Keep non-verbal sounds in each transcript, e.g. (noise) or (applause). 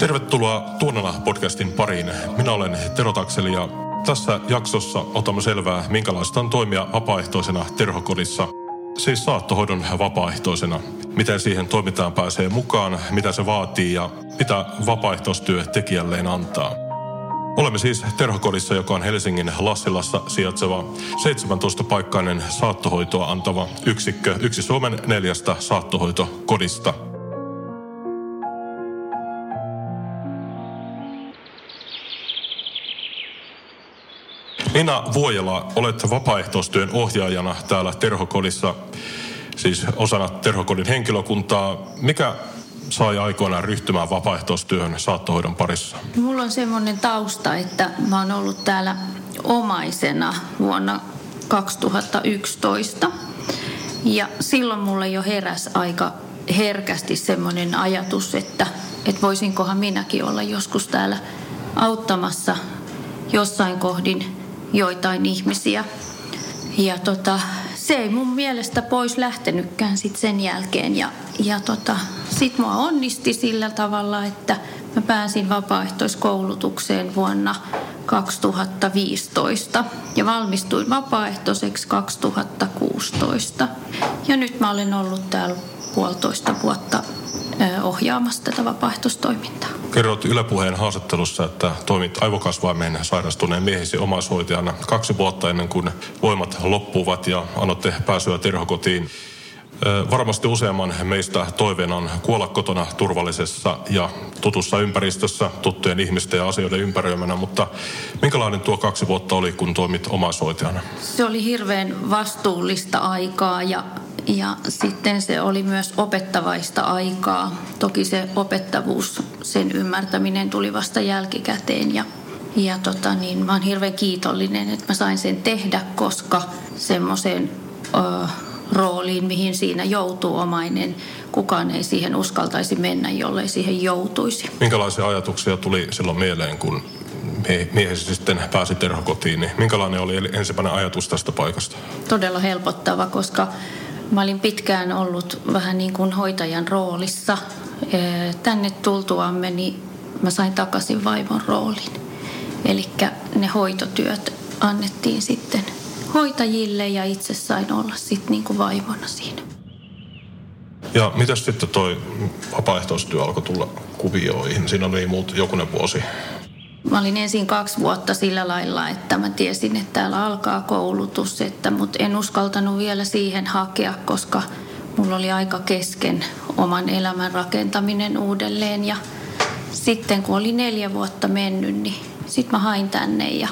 Tervetuloa Tuonela podcastin pariin. Minä olen Tero Takseli ja tässä jaksossa otamme selvää, minkälaista on toimia vapaaehtoisena terhokodissa, siis saattohoidon vapaaehtoisena. Miten siihen toimitaan pääsee mukaan, mitä se vaatii ja mitä vapaaehtoistyö tekijälleen antaa. Olemme siis terhokodissa, joka on Helsingin Lassilassa sijaitseva 17-paikkainen saattohoitoa antava yksikkö, yksi Suomen neljästä saattohoitokodista – Nina Vuojala, olet vapaaehtoistyön ohjaajana täällä Terhokodissa, siis osana Terhokodin henkilökuntaa. Mikä sai aikoinaan ryhtymään vapaaehtoistyöhön saattohoidon parissa? Mulla on semmoinen tausta, että mä oon ollut täällä omaisena vuonna 2011. Ja silloin mulle jo heräs aika herkästi semmoinen ajatus, että, että voisinkohan minäkin olla joskus täällä auttamassa jossain kohdin joitain ihmisiä. Ja tota, se ei mun mielestä pois lähtenytkään sit sen jälkeen. Ja, ja tota, sit mua onnisti sillä tavalla, että mä pääsin vapaaehtoiskoulutukseen vuonna 2015 ja valmistuin vapaaehtoiseksi 2016. Ja nyt mä olen ollut täällä puolitoista vuotta ohjaamassa tätä vapaaehtoistoimintaa. Kerrot Ylepuheen haastattelussa, että toimit aivokasvaimen sairastuneen miehisi omaishoitajana kaksi vuotta ennen kuin voimat loppuvat ja annotte pääsyä terhokotiin. Varmasti useamman meistä toiveena on kuolla kotona turvallisessa ja tutussa ympäristössä, tuttujen ihmisten ja asioiden ympäröimänä, mutta minkälainen tuo kaksi vuotta oli, kun toimit omaishoitajana? Se oli hirveän vastuullista aikaa ja ja sitten se oli myös opettavaista aikaa. Toki se opettavuus, sen ymmärtäminen tuli vasta jälkikäteen ja, ja tota niin, mä oon hirveän kiitollinen, että mä sain sen tehdä, koska semmoiseen rooliin, mihin siinä joutuu omainen, kukaan ei siihen uskaltaisi mennä, jollei siihen joutuisi. Minkälaisia ajatuksia tuli silloin mieleen, kun miehesi sitten pääsi terhokotiin, niin minkälainen oli ensimmäinen ajatus tästä paikasta? Todella helpottava, koska Mä olin pitkään ollut vähän niin kuin hoitajan roolissa. Tänne tultuamme, niin mä sain takaisin vaimon roolin. Eli ne hoitotyöt annettiin sitten hoitajille ja itse sain olla sitten niin kuin vaimona siinä. Ja mitä sitten toi vapaaehtoistyö alkoi tulla kuvioihin? Siinä oli muut jokunen vuosi Mä olin ensin kaksi vuotta sillä lailla, että mä tiesin, että täällä alkaa koulutus, että, mutta en uskaltanut vielä siihen hakea, koska mulla oli aika kesken oman elämän rakentaminen uudelleen. Ja sitten kun oli neljä vuotta mennyt, niin sitten mä hain tänne ja,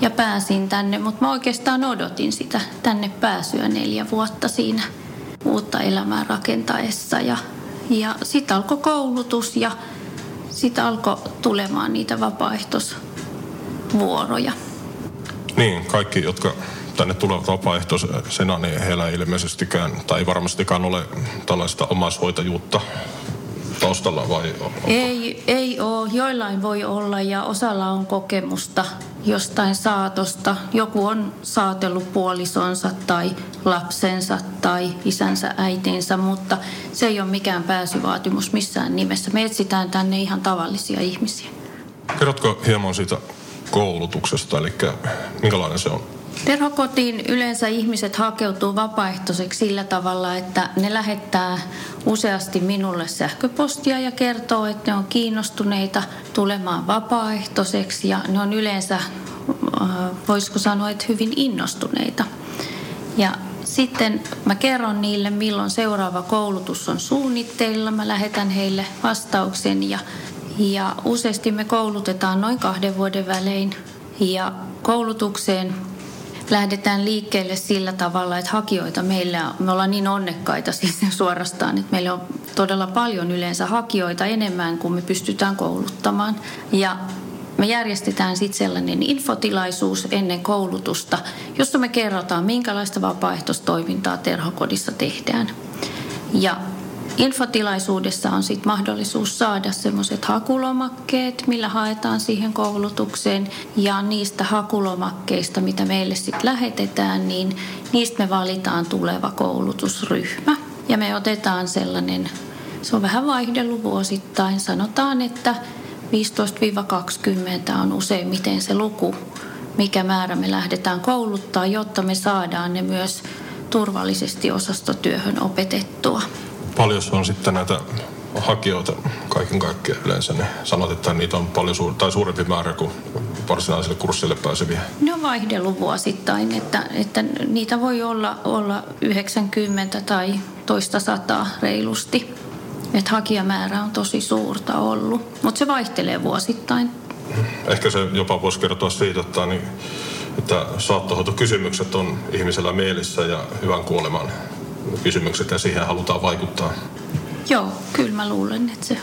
ja pääsin tänne. Mutta mä oikeastaan odotin sitä tänne pääsyä neljä vuotta siinä uutta elämää rakentaessa. Ja, ja sitten alkoi koulutus ja sitten alkoi tulemaan niitä vapaaehtoisvuoroja. Niin, kaikki, jotka tänne tulevat vapaaehtoisena, niin heillä ei ilmeisestikään, tai ei varmastikaan ole tällaista omaishoitajuutta taustalla vai? Ei, ei ole. Joillain voi olla ja osalla on kokemusta jostain saatosta. Joku on saatellut puolisonsa tai lapsensa tai isänsä äitinsä, mutta se ei ole mikään pääsyvaatimus missään nimessä. Me etsitään tänne ihan tavallisia ihmisiä. Kerrotko hieman siitä koulutuksesta, eli minkälainen se on? Terhokotiin yleensä ihmiset hakeutuu vapaaehtoiseksi sillä tavalla, että ne lähettää useasti minulle sähköpostia ja kertoo, että ne on kiinnostuneita tulemaan vapaaehtoiseksi ja ne on yleensä, äh, voisiko sanoa, että hyvin innostuneita. Ja sitten mä kerron niille, milloin seuraava koulutus on suunnitteilla. Mä lähetän heille vastauksen ja, ja useasti me koulutetaan noin kahden vuoden välein. Ja koulutukseen lähdetään liikkeelle sillä tavalla, että hakijoita meillä, me ollaan niin onnekkaita siis (laughs) suorastaan, että meillä on todella paljon yleensä hakijoita enemmän kuin me pystytään kouluttamaan. Ja me järjestetään sitten sellainen infotilaisuus ennen koulutusta, jossa me kerrotaan, minkälaista vapaaehtoistoimintaa terhokodissa tehdään. Ja Infotilaisuudessa on sitten mahdollisuus saada semmoiset hakulomakkeet, millä haetaan siihen koulutukseen. Ja niistä hakulomakkeista, mitä meille sitten lähetetään, niin niistä me valitaan tuleva koulutusryhmä. Ja me otetaan sellainen Se on vähän vaihdellut vuosittain. Sanotaan, että 15-20 on useimmiten se luku, mikä määrä me lähdetään kouluttaa, jotta me saadaan ne myös turvallisesti osastotyöhön opetettua. Paljon on sitten näitä hakijoita kaiken kaikkiaan yleensä, niin sanot, että niitä on paljon suur- tai suurempi määrä kuin varsinaiselle kurssille pääseviä? Ne on vaihdellut vuosittain, että, että niitä voi olla, olla 90 tai toista sataa reilusti. Että hakijamäärä on tosi suurta ollut, mutta se vaihtelee vuosittain. Ehkä se jopa voisi kertoa siitä, että, niin, että saattohoitokysymykset on ihmisellä mielissä ja hyvän kuoleman kysymykset ja siihen halutaan vaikuttaa. Joo, kyllä mä luulen, että se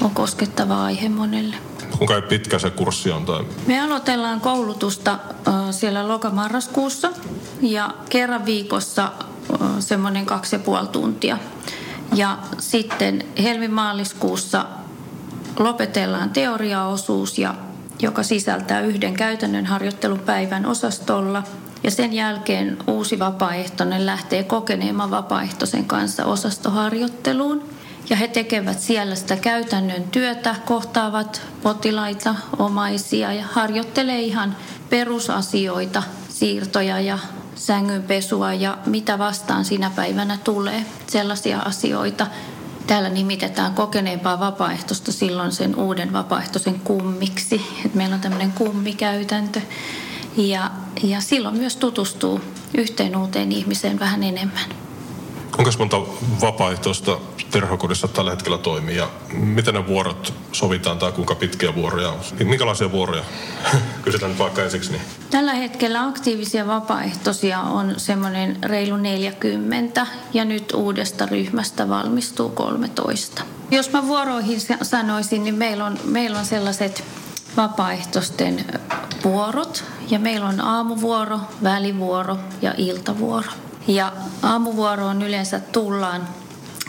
on koskettava aihe monelle. Kuinka pitkä se kurssi on? Tai? Me aloitellaan koulutusta siellä lokamarraskuussa ja kerran viikossa semmoinen kaksi ja puoli tuntia. Ja sitten helmimaaliskuussa lopetellaan teoriaosuus, ja, joka sisältää yhden käytännön harjoittelupäivän osastolla. Ja sen jälkeen uusi vapaaehtoinen lähtee kokeneemman vapaaehtoisen kanssa osastoharjoitteluun. Ja he tekevät siellä sitä käytännön työtä, kohtaavat potilaita, omaisia ja harjoittelee ihan perusasioita, siirtoja ja sängynpesua ja mitä vastaan sinä päivänä tulee. Sellaisia asioita. Täällä nimitetään kokeneempaa vapaaehtoista silloin sen uuden vapaaehtoisen kummiksi. Et meillä on tämmöinen kummikäytäntö. Ja, ja silloin myös tutustuu yhteen uuteen ihmiseen vähän enemmän. Kuinka monta vapaaehtoista terhokodissa tällä hetkellä toimii ja miten ne vuorot sovitaan tai kuinka pitkiä vuoroja on? Minkälaisia vuoroja? (laughs) Kysytään nyt vaikka ensiksi. Niin. Tällä hetkellä aktiivisia vapaaehtoisia on semmoinen reilu 40 ja nyt uudesta ryhmästä valmistuu 13. Jos mä vuoroihin sanoisin, niin meillä on, meillä on sellaiset vapaaehtoisten vuorot ja meillä on aamuvuoro, välivuoro ja iltavuoro. Ja aamuvuoroon yleensä tullaan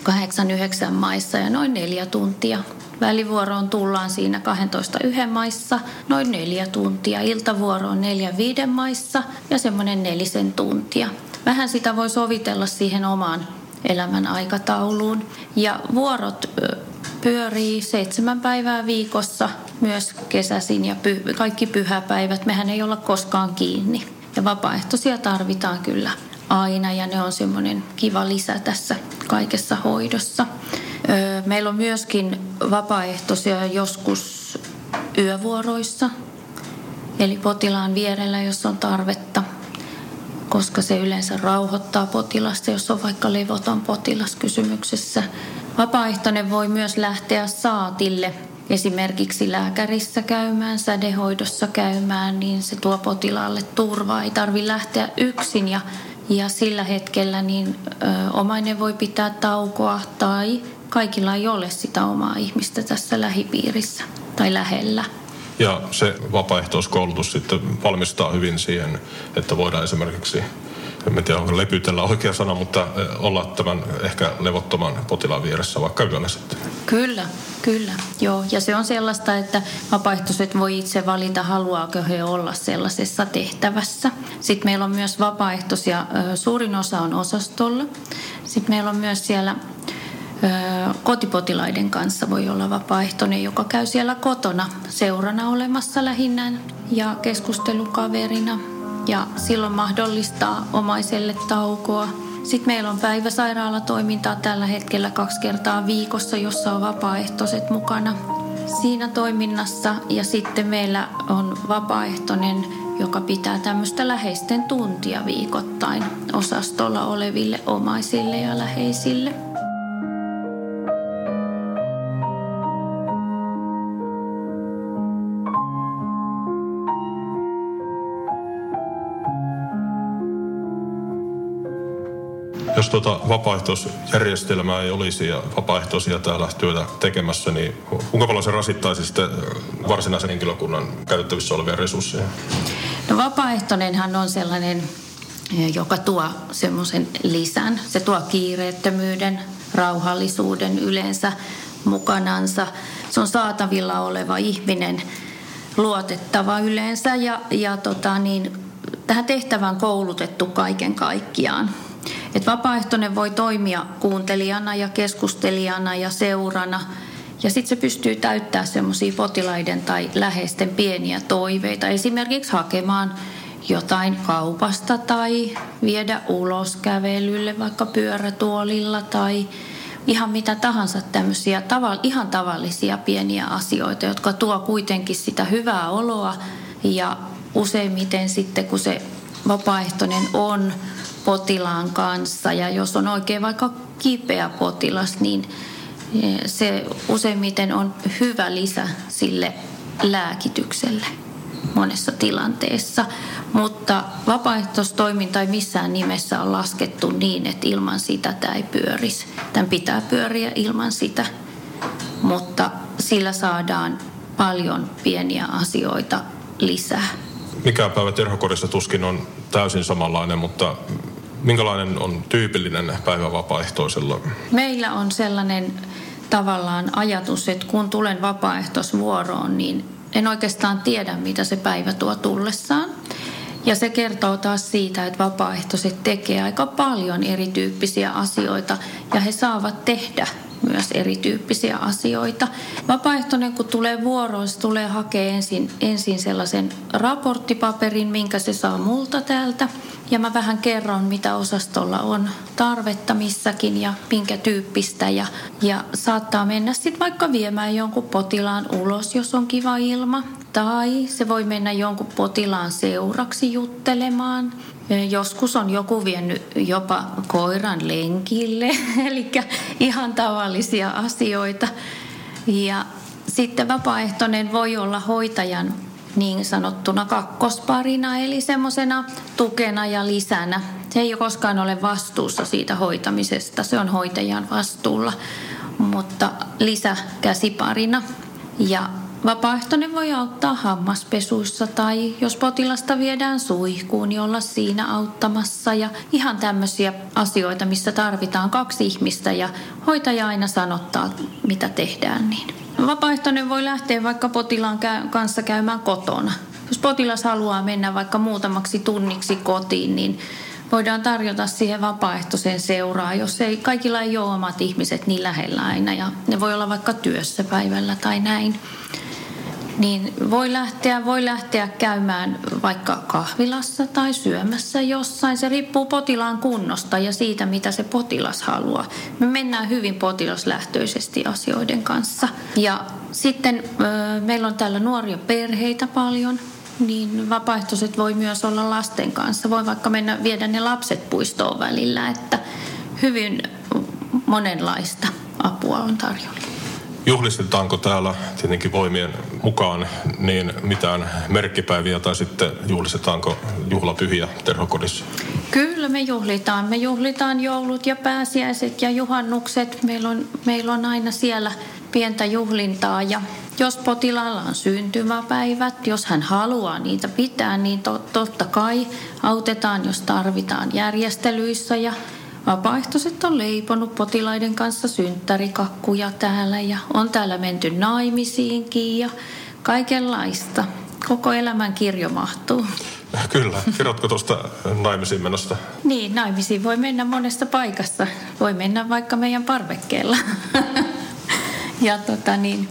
8-9 maissa ja noin neljä tuntia. Välivuoroon tullaan siinä 12 yhden maissa noin neljä tuntia. Iltavuoroon neljä viiden maissa ja semmoinen nelisen tuntia. Vähän sitä voi sovitella siihen omaan elämän aikatauluun. Ja vuorot pyörii seitsemän päivää viikossa, myös kesäisin ja py- kaikki pyhäpäivät. Mehän ei olla koskaan kiinni. Ja vapaaehtoisia tarvitaan kyllä aina ja ne on semmoinen kiva lisä tässä kaikessa hoidossa. Meillä on myöskin vapaaehtoisia joskus yövuoroissa, eli potilaan vierellä, jos on tarvetta, koska se yleensä rauhoittaa potilasta, jos on vaikka levoton potilas kysymyksessä. Vapaaehtoinen voi myös lähteä saatille esimerkiksi lääkärissä käymään, sädehoidossa käymään, niin se tuo potilaalle turvaa. Ei tarvi lähteä yksin ja ja sillä hetkellä niin ö, omainen voi pitää taukoa tai kaikilla ei ole sitä omaa ihmistä tässä lähipiirissä tai lähellä. Ja se vapaaehtoiskoulutus sitten valmistaa hyvin siihen, että voidaan esimerkiksi en tiedä onko lepytellä oikea sana, mutta olla tämän ehkä levottoman potilaan vieressä vaikka yöllä sitten. Kyllä, kyllä. Joo, ja se on sellaista, että vapaaehtoiset voi itse valita, haluaako he olla sellaisessa tehtävässä. Sitten meillä on myös vapaaehtoisia, suurin osa on osastolla. Sitten meillä on myös siellä kotipotilaiden kanssa voi olla vapaaehtoinen, joka käy siellä kotona seurana olemassa lähinnä ja keskustelukaverina ja silloin mahdollistaa omaiselle taukoa. Sitten meillä on päiväsairaalatoimintaa tällä hetkellä kaksi kertaa viikossa, jossa on vapaaehtoiset mukana siinä toiminnassa. Ja sitten meillä on vapaaehtoinen, joka pitää tämmöistä läheisten tuntia viikoittain osastolla oleville omaisille ja läheisille. Jos tuota vapaaehtoisjärjestelmää ei olisi ja vapaaehtoisia täällä työtä tekemässä, niin kuinka paljon se rasittaisi sitten varsinaisen henkilökunnan käytettävissä olevia resursseja? No vapaaehtoinenhan on sellainen, joka tuo semmoisen lisän. Se tuo kiireettömyyden, rauhallisuuden yleensä mukanansa. Se on saatavilla oleva ihminen, luotettava yleensä ja, ja tota niin, tähän tehtävään koulutettu kaiken kaikkiaan. Että vapaaehtoinen voi toimia kuuntelijana ja keskustelijana ja seurana. Ja sitten se pystyy täyttämään semmoisia potilaiden tai läheisten pieniä toiveita. Esimerkiksi hakemaan jotain kaupasta tai viedä ulos kävelylle vaikka pyörätuolilla tai ihan mitä tahansa tämmöisiä taval, ihan tavallisia pieniä asioita, jotka tuo kuitenkin sitä hyvää oloa ja useimmiten sitten kun se vapaaehtoinen on potilaan kanssa ja jos on oikein vaikka kipeä potilas, niin eh, se useimmiten on hyvä lisä sille lääkitykselle monessa tilanteessa. Mutta vapaaehtoistoiminta ei missään nimessä ole laskettu niin, että ilman sitä tämä ei pyörisi. Tämän pitää pyöriä ilman sitä, mutta sillä saadaan paljon pieniä asioita lisää. Mikä päivä terhokodissa tuskin on täysin samanlainen, mutta minkälainen on tyypillinen päivä vapaaehtoisella? Meillä on sellainen tavallaan ajatus, että kun tulen vapaaehtoisvuoroon, niin en oikeastaan tiedä, mitä se päivä tuo tullessaan. Ja se kertoo taas siitä, että vapaaehtoiset tekee aika paljon erityyppisiä asioita ja he saavat tehdä myös erityyppisiä asioita. Vapaaehtoinen, kun tulee vuoroon, se tulee hakea ensin, ensin sellaisen raporttipaperin, minkä se saa multa täältä. Ja mä vähän kerron, mitä osastolla on tarvetta missäkin ja minkä tyyppistä. Ja, ja saattaa mennä sitten vaikka viemään jonkun potilaan ulos, jos on kiva ilma. Tai se voi mennä jonkun potilaan seuraksi juttelemaan. Joskus on joku vienyt jopa koiran lenkille, (laughs) eli ihan tavallisia asioita. Ja sitten vapaaehtoinen voi olla hoitajan niin sanottuna kakkosparina, eli semmoisena tukena ja lisänä. Se ei koskaan ole vastuussa siitä hoitamisesta, se on hoitajan vastuulla, mutta lisäkäsiparina. Ja Vapaaehtoinen voi auttaa hammaspesuissa tai jos potilasta viedään suihkuun, niin olla siinä auttamassa ja ihan tämmöisiä asioita, missä tarvitaan kaksi ihmistä ja hoitaja aina sanottaa, mitä tehdään. Niin. Vapaaehtoinen voi lähteä vaikka potilaan kanssa käymään kotona. Jos potilas haluaa mennä vaikka muutamaksi tunniksi kotiin, niin voidaan tarjota siihen vapaaehtoiseen seuraa, jos ei, kaikilla ei ole omat ihmiset niin lähellä aina ja ne voi olla vaikka työssä päivällä tai näin niin voi lähteä, voi lähteä käymään vaikka kahvilassa tai syömässä jossain. Se riippuu potilaan kunnosta ja siitä, mitä se potilas haluaa. Me mennään hyvin potilaslähtöisesti asioiden kanssa. Ja sitten meillä on täällä nuoria perheitä paljon, niin vapaaehtoiset voi myös olla lasten kanssa. Voi vaikka mennä viedä ne lapset puistoon välillä, että hyvin monenlaista apua on tarjolla. Juhlistetaanko täällä tietenkin voimien mukaan niin mitään merkkipäiviä tai sitten juhlistetaanko juhlapyhiä terhokodissa? Kyllä me juhlitaan. Me juhlitaan joulut ja pääsiäiset ja juhannukset. Meillä on, meillä on aina siellä pientä juhlintaa ja jos potilaalla on syntymäpäivät, jos hän haluaa niitä pitää, niin to, totta kai autetaan, jos tarvitaan järjestelyissä ja Vapaaehtoiset on leiponut potilaiden kanssa synttärikakkuja täällä ja on täällä menty naimisiinkin ja kaikenlaista. Koko elämän kirjo mahtuu. Kyllä. Kerrotko tuosta naimisiin menosta? niin, naimisiin voi mennä monesta paikasta. Voi mennä vaikka meidän parvekkeella. (laughs) ja tota niin,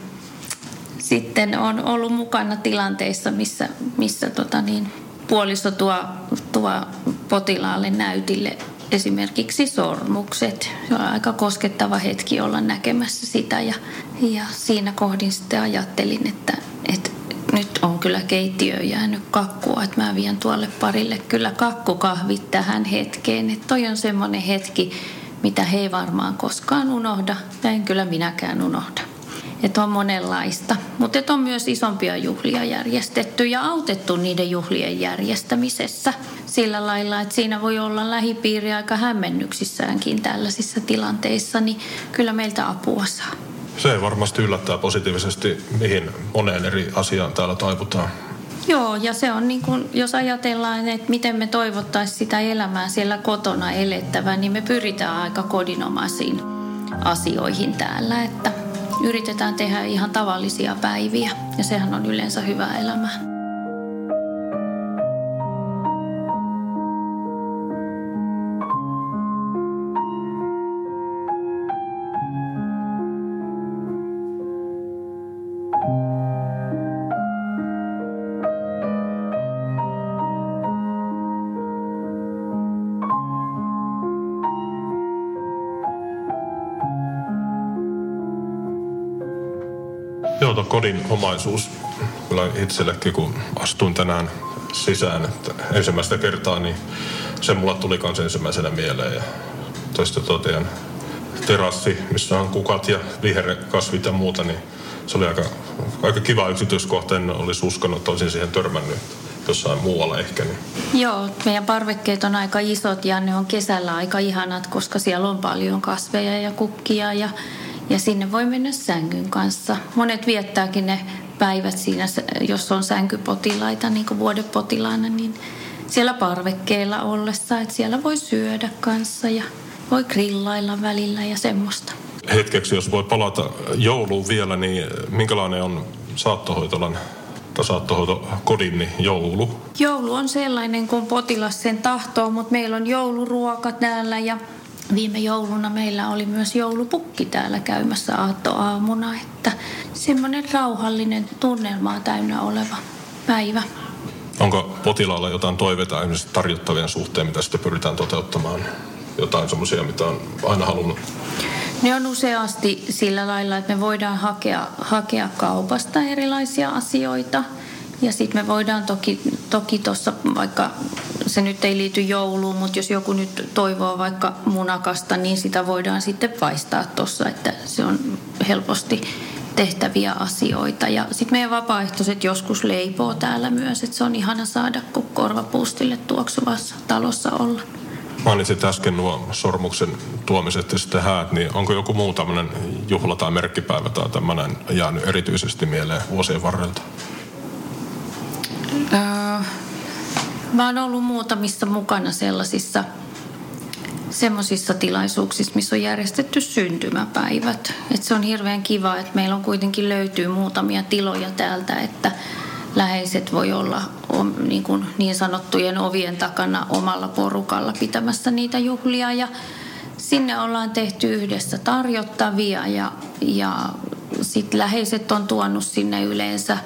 sitten on ollut mukana tilanteissa, missä, missä tota niin, puoliso tuo, tuo potilaalle näytille esimerkiksi sormukset. Se on aika koskettava hetki olla näkemässä sitä ja, ja siinä kohdin sitten ajattelin, että, että nyt on kyllä keittiö jäänyt kakkua, että mä vien tuolle parille kyllä kakkukahvit tähän hetkeen. Että toi on semmoinen hetki, mitä he ei varmaan koskaan unohda, ja en kyllä minäkään unohda. Että on monenlaista. Mutta on myös isompia juhlia järjestetty ja autettu niiden juhlien järjestämisessä sillä lailla, että siinä voi olla lähipiiri aika hämmennyksissäänkin tällaisissa tilanteissa, niin kyllä meiltä apua saa. Se varmasti yllättää positiivisesti, mihin moneen eri asiaan täällä taivutaan. Joo, ja se on niin kuin, jos ajatellaan, että miten me toivottaisiin sitä elämää siellä kotona elettävän, niin me pyritään aika kodinomaisiin asioihin täällä, että yritetään tehdä ihan tavallisia päiviä ja sehän on yleensä hyvä elämä. Kodin omaisuus kyllä itsellekin, kun astuin tänään sisään, että ensimmäistä kertaa, niin se mulla tuli kanssa ensimmäisenä mieleen. Ja toista totean, terassi, missä on kukat ja viherkasvit ja muuta, niin se oli aika, aika kiva yksityiskohta. En olisi uskonut, että olisin siihen törmännyt jossain muualla ehkä. Niin. Joo, meidän parvekkeet on aika isot ja ne on kesällä aika ihanat, koska siellä on paljon kasveja ja kukkia ja, ja sinne voi mennä sängyn kanssa. Monet viettääkin ne päivät siinä, jos on sänkypotilaita, niin kuin vuodepotilaana, niin siellä parvekkeella ollessa, että siellä voi syödä kanssa ja voi grillailla välillä ja semmoista. Hetkeksi, jos voi palata jouluun vielä, niin minkälainen on saattohoitolan tai saattohoitokodin niin joulu? Joulu on sellainen, kun potilas sen tahtoo, mutta meillä on jouluruoka täällä ja viime jouluna meillä oli myös joulupukki täällä käymässä aattoaamuna, että semmoinen rauhallinen tunnelmaa täynnä oleva päivä. Onko potilaalla jotain toiveita esimerkiksi tarjottavien suhteen, mitä sitten pyritään toteuttamaan? Jotain semmoisia, mitä on aina halunnut? Ne on useasti sillä lailla, että me voidaan hakea, hakea kaupasta erilaisia asioita. Ja sitten me voidaan toki toki vaikka se nyt ei liity jouluun, mutta jos joku nyt toivoo vaikka munakasta, niin sitä voidaan sitten paistaa tuossa, että se on helposti tehtäviä asioita. Ja sitten meidän vapaaehtoiset joskus leipoo täällä myös, että se on ihana saada, kun korvapuustille tuoksuvassa talossa olla. Mainitsit äsken nuo sormuksen tuomiset ja sitten häät, niin onko joku muu tämmöinen juhla tai merkkipäivä tai tämmöinen jäänyt erityisesti mieleen vuosien varrelta? Mä oon ollut muutamissa mukana sellaisissa semmoisissa tilaisuuksissa, missä on järjestetty syntymäpäivät. Et se on hirveän kiva, että meillä on kuitenkin löytyy muutamia tiloja täältä, että läheiset voi olla niin, kuin niin sanottujen ovien takana omalla porukalla pitämässä niitä juhlia. Ja sinne ollaan tehty yhdessä tarjottavia ja, ja sitten läheiset on tuonut sinne yleensä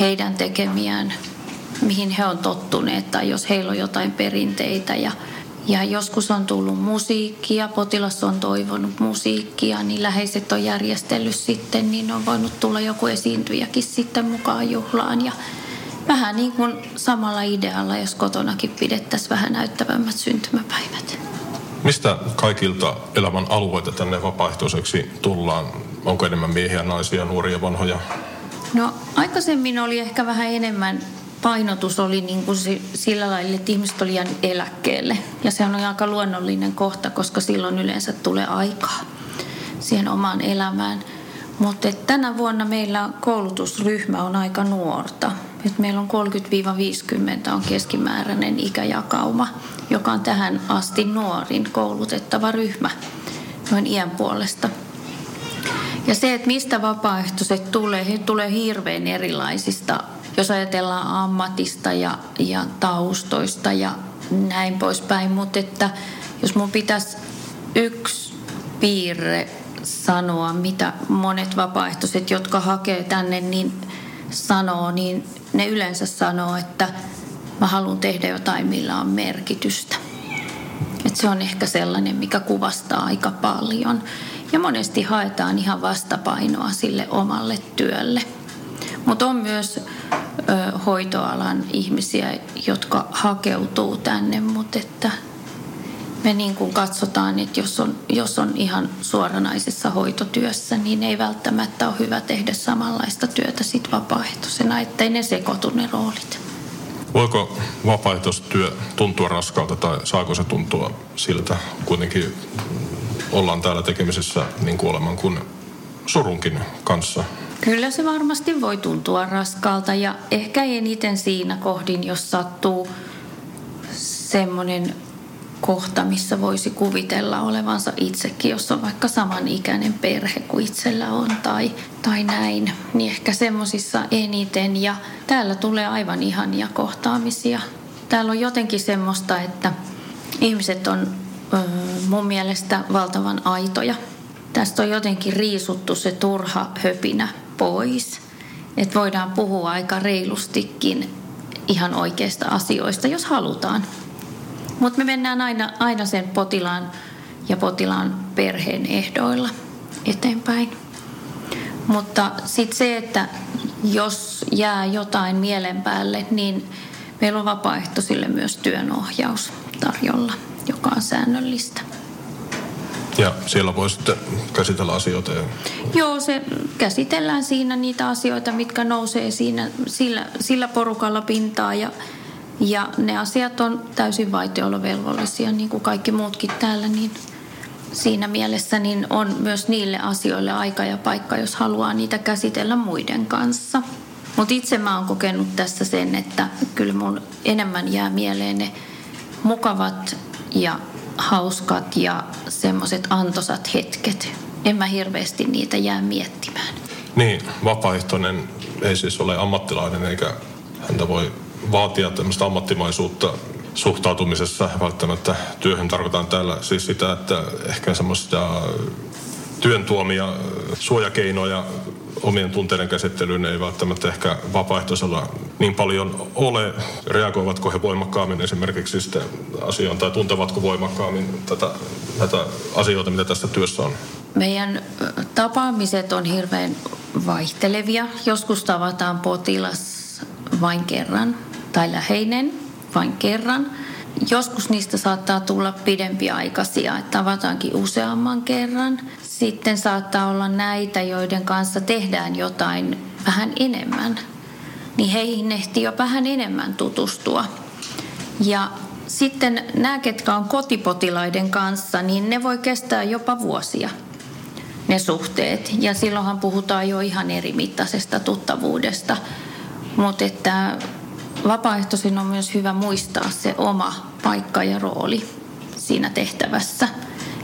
heidän tekemiään, mihin he on tottuneet tai jos heillä on jotain perinteitä ja ja joskus on tullut musiikkia, potilas on toivonut musiikkia, niin läheiset on järjestellyt sitten, niin on voinut tulla joku esiintyjäkin sitten mukaan juhlaan. Ja vähän niin kuin samalla idealla, jos kotonakin pidettäisiin vähän näyttävämmät syntymäpäivät. Mistä kaikilta elämän alueita tänne vapaaehtoiseksi tullaan? Onko enemmän miehiä, naisia, nuoria, vanhoja? No aikaisemmin oli ehkä vähän enemmän painotus oli niin kuin sillä lailla, että ihmiset oli jäänyt eläkkeelle. Ja se on aika luonnollinen kohta, koska silloin yleensä tulee aikaa siihen omaan elämään. Mutta tänä vuonna meillä koulutusryhmä on aika nuorta. Et meillä on 30-50 on keskimääräinen ikäjakauma, joka on tähän asti nuorin koulutettava ryhmä noin iän puolesta. Ja se, että mistä vapaaehtoiset tulee, he tulee hirveän erilaisista jos ajatellaan ammatista ja, ja taustoista ja näin poispäin. Mutta että jos mun pitäisi yksi piirre sanoa, mitä monet vapaaehtoiset, jotka hakee tänne, niin sanoo, niin ne yleensä sanoo, että mä haluan tehdä jotain, millä on merkitystä. Et se on ehkä sellainen, mikä kuvastaa aika paljon. Ja monesti haetaan ihan vastapainoa sille omalle työlle. Mutta on myös ö, hoitoalan ihmisiä, jotka hakeutuu tänne, mutta että me niin kuin katsotaan, että jos on, jos on ihan suoranaisessa hoitotyössä, niin ei välttämättä ole hyvä tehdä samanlaista työtä sit vapaaehtoisena, ettei ne sekoitu ne roolit. Voiko vapaaehtoistyö tuntua raskalta tai saako se tuntua siltä? Kuitenkin ollaan täällä tekemisessä niin kuoleman kuin surunkin kanssa. Kyllä se varmasti voi tuntua raskalta ja ehkä eniten siinä kohdin, jos sattuu semmoinen kohta, missä voisi kuvitella olevansa itsekin, jos on vaikka samanikäinen perhe kuin itsellä on tai, tai näin, niin ehkä semmoisissa eniten. Ja täällä tulee aivan ihania kohtaamisia. Täällä on jotenkin semmoista, että ihmiset on mun mielestä valtavan aitoja. Tästä on jotenkin riisuttu se turha höpinä pois. Että voidaan puhua aika reilustikin ihan oikeista asioista, jos halutaan. Mutta me mennään aina, aina sen potilaan ja potilaan perheen ehdoilla eteenpäin. Mutta sitten se, että jos jää jotain mielen päälle, niin meillä on vapaaehtoisille myös työnohjaus tarjolla, joka on säännöllistä. Ja siellä voi sitten käsitellä asioita. Ja... Joo, se käsitellään siinä niitä asioita, mitkä nousee siinä, sillä, sillä porukalla pintaa ja, ja ne asiat on täysin vaitiolovelvollisia, niin kuin kaikki muutkin täällä, niin siinä mielessä niin on myös niille asioille aika ja paikka, jos haluaa niitä käsitellä muiden kanssa. Mutta itse mä oon kokenut tässä sen, että kyllä mun enemmän jää mieleen ne mukavat ja hauskat ja semmoiset antosat hetket. En mä hirveästi niitä jää miettimään. Niin, vapaaehtoinen ei siis ole ammattilainen eikä häntä voi vaatia tämmöistä ammattimaisuutta suhtautumisessa. Välttämättä työhön tarkoitan täällä siis sitä, että ehkä semmoista työn tuomia suojakeinoja omien tunteiden käsittelyyn ei välttämättä ehkä vapaaehtoisella niin paljon ole. Reagoivatko he voimakkaammin esimerkiksi sitten asiaan tai tuntevatko voimakkaammin tätä, tätä asioita, mitä tässä työssä on? Meidän tapaamiset on hirveän vaihtelevia. Joskus tavataan potilas vain kerran tai läheinen vain kerran. Joskus niistä saattaa tulla pidempiaikaisia, että tavataankin useamman kerran. Sitten saattaa olla näitä, joiden kanssa tehdään jotain vähän enemmän. Niin heihin ehtii jo vähän enemmän tutustua. Ja sitten nämä, ketkä on kotipotilaiden kanssa, niin ne voi kestää jopa vuosia ne suhteet. Ja silloinhan puhutaan jo ihan eri mittaisesta tuttavuudesta. Mutta että vapaaehtoisin on myös hyvä muistaa se oma paikka ja rooli siinä tehtävässä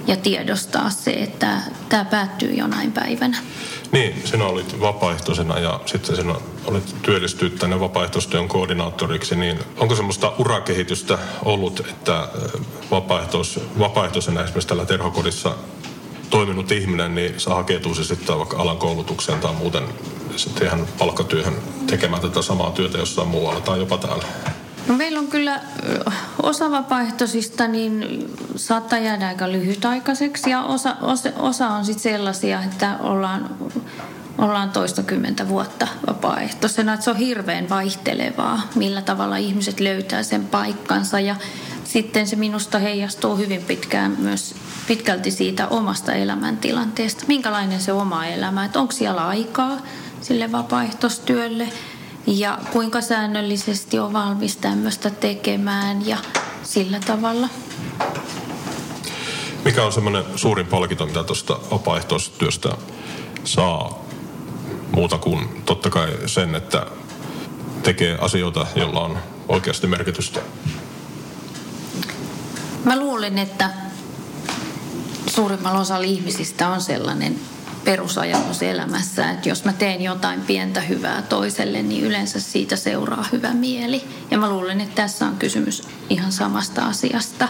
ja tiedostaa se, että tämä päättyy jonain päivänä. Niin, sinä olit vapaaehtoisena ja sitten sinä olit työllistynyt tänne vapaaehtoistyön koordinaattoriksi, niin onko semmoista urakehitystä ollut, että vapaaehtois, vapaaehtoisena esimerkiksi tällä terhokodissa toiminut ihminen, niin saa hakeutua se sitten vaikka alan koulutukseen tai muuten sitten ihan palkkatyöhön tekemään tätä samaa työtä jossain muualla tai jopa täällä? No meillä on kyllä osa vapaaehtoisista niin saattaa jäädä aika lyhytaikaiseksi ja osa, osa, osa on sitten sellaisia, että ollaan, ollaan toistakymmentä vuotta vapaaehtoisena. Että se on hirveän vaihtelevaa, millä tavalla ihmiset löytää sen paikkansa ja sitten se minusta heijastuu hyvin pitkään myös pitkälti siitä omasta elämäntilanteesta. Minkälainen se oma elämä, että onko siellä aikaa sille vapaaehtoistyölle ja kuinka säännöllisesti on valmis tämmöistä tekemään ja sillä tavalla. Mikä on semmoinen suurin palkinto, mitä tuosta vapaaehtoistyöstä saa muuta kuin totta kai sen, että tekee asioita, joilla on oikeasti merkitystä? Mä luulen, että suurimmalla osalla ihmisistä on sellainen perusajatus elämässä, että jos mä teen jotain pientä hyvää toiselle, niin yleensä siitä seuraa hyvä mieli. Ja mä luulen, että tässä on kysymys ihan samasta asiasta.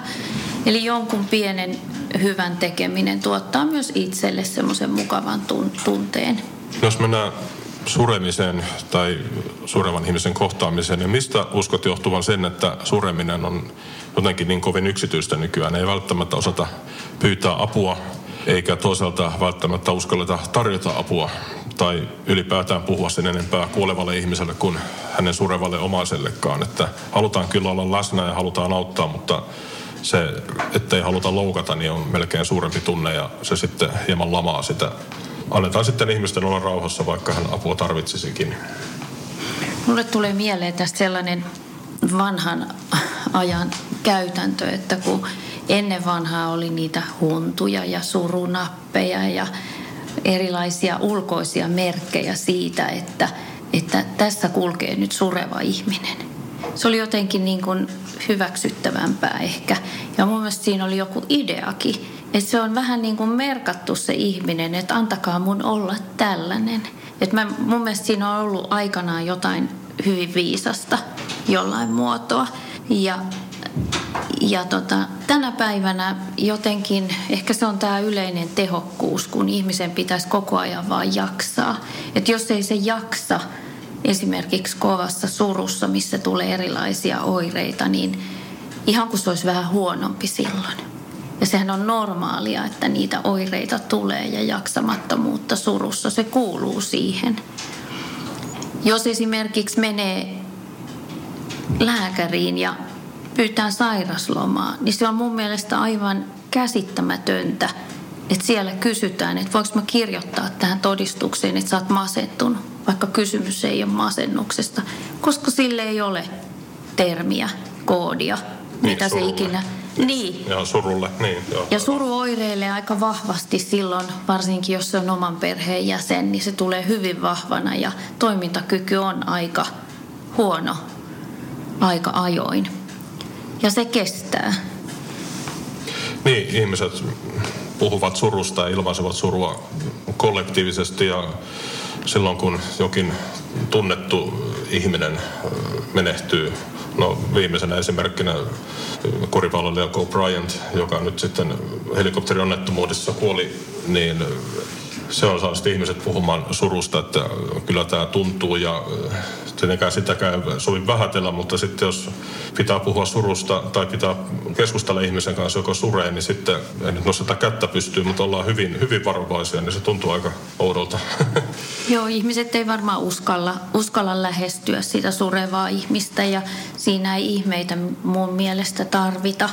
Eli jonkun pienen hyvän tekeminen tuottaa myös itselle semmoisen mukavan tunteen. Jos mennään suremiseen tai surevan ihmisen kohtaamiseen, niin mistä uskot johtuvan sen, että sureminen on jotenkin niin kovin yksityistä nykyään? Ei välttämättä osata pyytää apua eikä toisaalta välttämättä uskalleta tarjota apua tai ylipäätään puhua sen enempää kuolevalle ihmiselle kuin hänen surevalle omaisellekaan. Että halutaan kyllä olla läsnä ja halutaan auttaa, mutta se, ettei haluta loukata, niin on melkein suurempi tunne ja se sitten hieman lamaa sitä. Annetaan sitten ihmisten olla rauhassa, vaikka hän apua tarvitsisikin. Mulle tulee mieleen tästä sellainen vanhan ajan käytäntö, että kun ennen vanhaa oli niitä huntuja ja surunappeja ja erilaisia ulkoisia merkkejä siitä, että, että tässä kulkee nyt sureva ihminen. Se oli jotenkin niin kuin hyväksyttävämpää ehkä. Ja mun mielestä siinä oli joku ideakin, että se on vähän niin kuin merkattu se ihminen, että antakaa mun olla tällainen. Että mä, mun mielestä siinä on ollut aikanaan jotain hyvin viisasta jollain muotoa. Ja ja tota, tänä päivänä jotenkin, ehkä se on tämä yleinen tehokkuus, kun ihmisen pitäisi koko ajan vaan jaksaa. Että jos ei se jaksa esimerkiksi kovassa surussa, missä tulee erilaisia oireita, niin ihan kuin se olisi vähän huonompi silloin. Ja sehän on normaalia, että niitä oireita tulee ja jaksamattomuutta surussa. Se kuuluu siihen. Jos esimerkiksi menee lääkäriin ja pyytää sairaslomaa, niin se on mun mielestä aivan käsittämätöntä, että siellä kysytään, että voiko mä kirjoittaa tähän todistukseen, että sä oot masentunut, vaikka kysymys ei ole masennuksesta, koska sille ei ole termiä, koodia, niin, mitä surulle. se ikinä... Niin. Ja surulle, niin. Joo. Ja suru oireilee aika vahvasti silloin, varsinkin jos se on oman perheen jäsen, niin se tulee hyvin vahvana ja toimintakyky on aika huono aika ajoin. Ja se kestää. Niin, ihmiset puhuvat surusta ja ilmaisevat surua kollektiivisesti ja silloin kun jokin tunnettu ihminen menehtyy, no viimeisenä esimerkkinä koripalloilija Kobe Bryant, joka nyt sitten helikopterionnettomuudessa kuoli, niin se on saanut ihmiset puhumaan surusta, että kyllä tämä tuntuu ja tietenkään sitäkään sovi vähätellä, mutta sitten jos pitää puhua surusta tai pitää keskustella ihmisen kanssa, joka suree, niin sitten en nyt nosteta kättä pystyy, mutta ollaan hyvin, hyvin varovaisia, niin se tuntuu aika oudolta. (laughs) Joo, ihmiset ei varmaan uskalla, uskalla lähestyä sitä surevaa ihmistä ja siinä ei ihmeitä mun mielestä tarvita,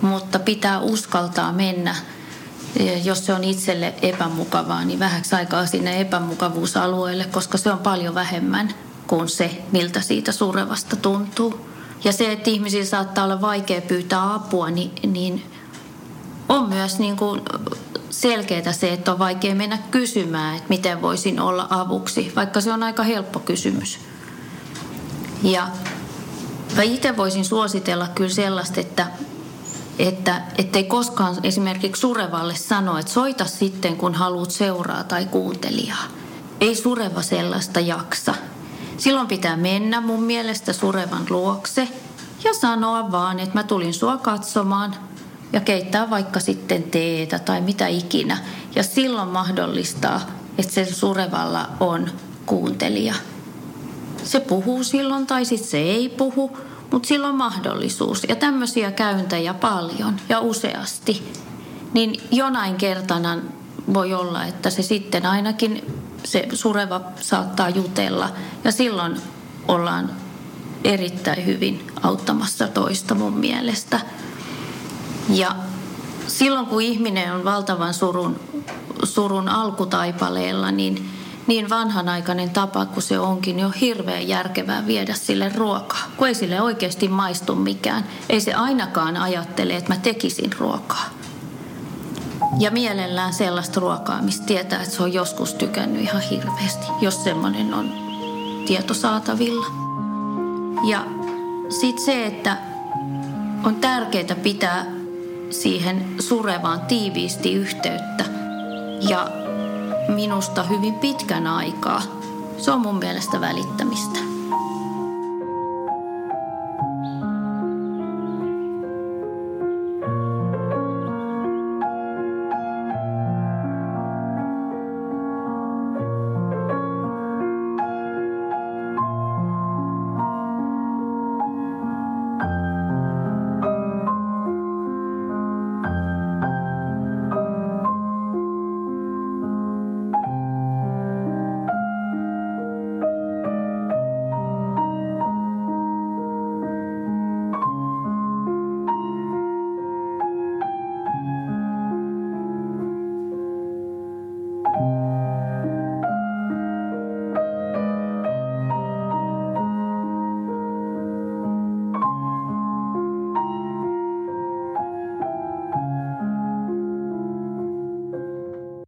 mutta pitää uskaltaa mennä jos se on itselle epämukavaa, niin vähäksi aikaa sinne epämukavuusalueelle, koska se on paljon vähemmän kuin se, miltä siitä surevasta tuntuu. Ja se, että ihmisillä saattaa olla vaikea pyytää apua, niin, niin on myös niin kuin selkeää se, että on vaikea mennä kysymään, että miten voisin olla avuksi, vaikka se on aika helppo kysymys. Ja mä itse voisin suositella kyllä sellaista, että että ettei koskaan esimerkiksi surevalle sano, että soita sitten, kun haluat seuraa tai kuuntelijaa. Ei sureva sellaista jaksa. Silloin pitää mennä mun mielestä surevan luokse ja sanoa vaan, että mä tulin sua katsomaan ja keittää vaikka sitten teetä tai mitä ikinä. Ja silloin mahdollistaa, että se surevalla on kuuntelija. Se puhuu silloin tai sitten se ei puhu, mutta sillä on mahdollisuus. Ja tämmöisiä käyntejä paljon ja useasti. Niin jonain kertana voi olla, että se sitten ainakin se sureva saattaa jutella. Ja silloin ollaan erittäin hyvin auttamassa toista mun mielestä. Ja silloin kun ihminen on valtavan surun, surun alkutaipaleella, niin niin vanhanaikainen tapa kuin se onkin, niin on hirveän järkevää viedä sille ruokaa, kun ei sille oikeasti maistu mikään. Ei se ainakaan ajattele, että mä tekisin ruokaa. Ja mielellään sellaista ruokaa, mistä tietää, että se on joskus tykännyt ihan hirveästi, jos semmoinen on tieto saatavilla. Ja sitten se, että on tärkeää pitää siihen surevaan tiiviisti yhteyttä ja minusta hyvin pitkän aikaa. Se on mun mielestä välittämistä.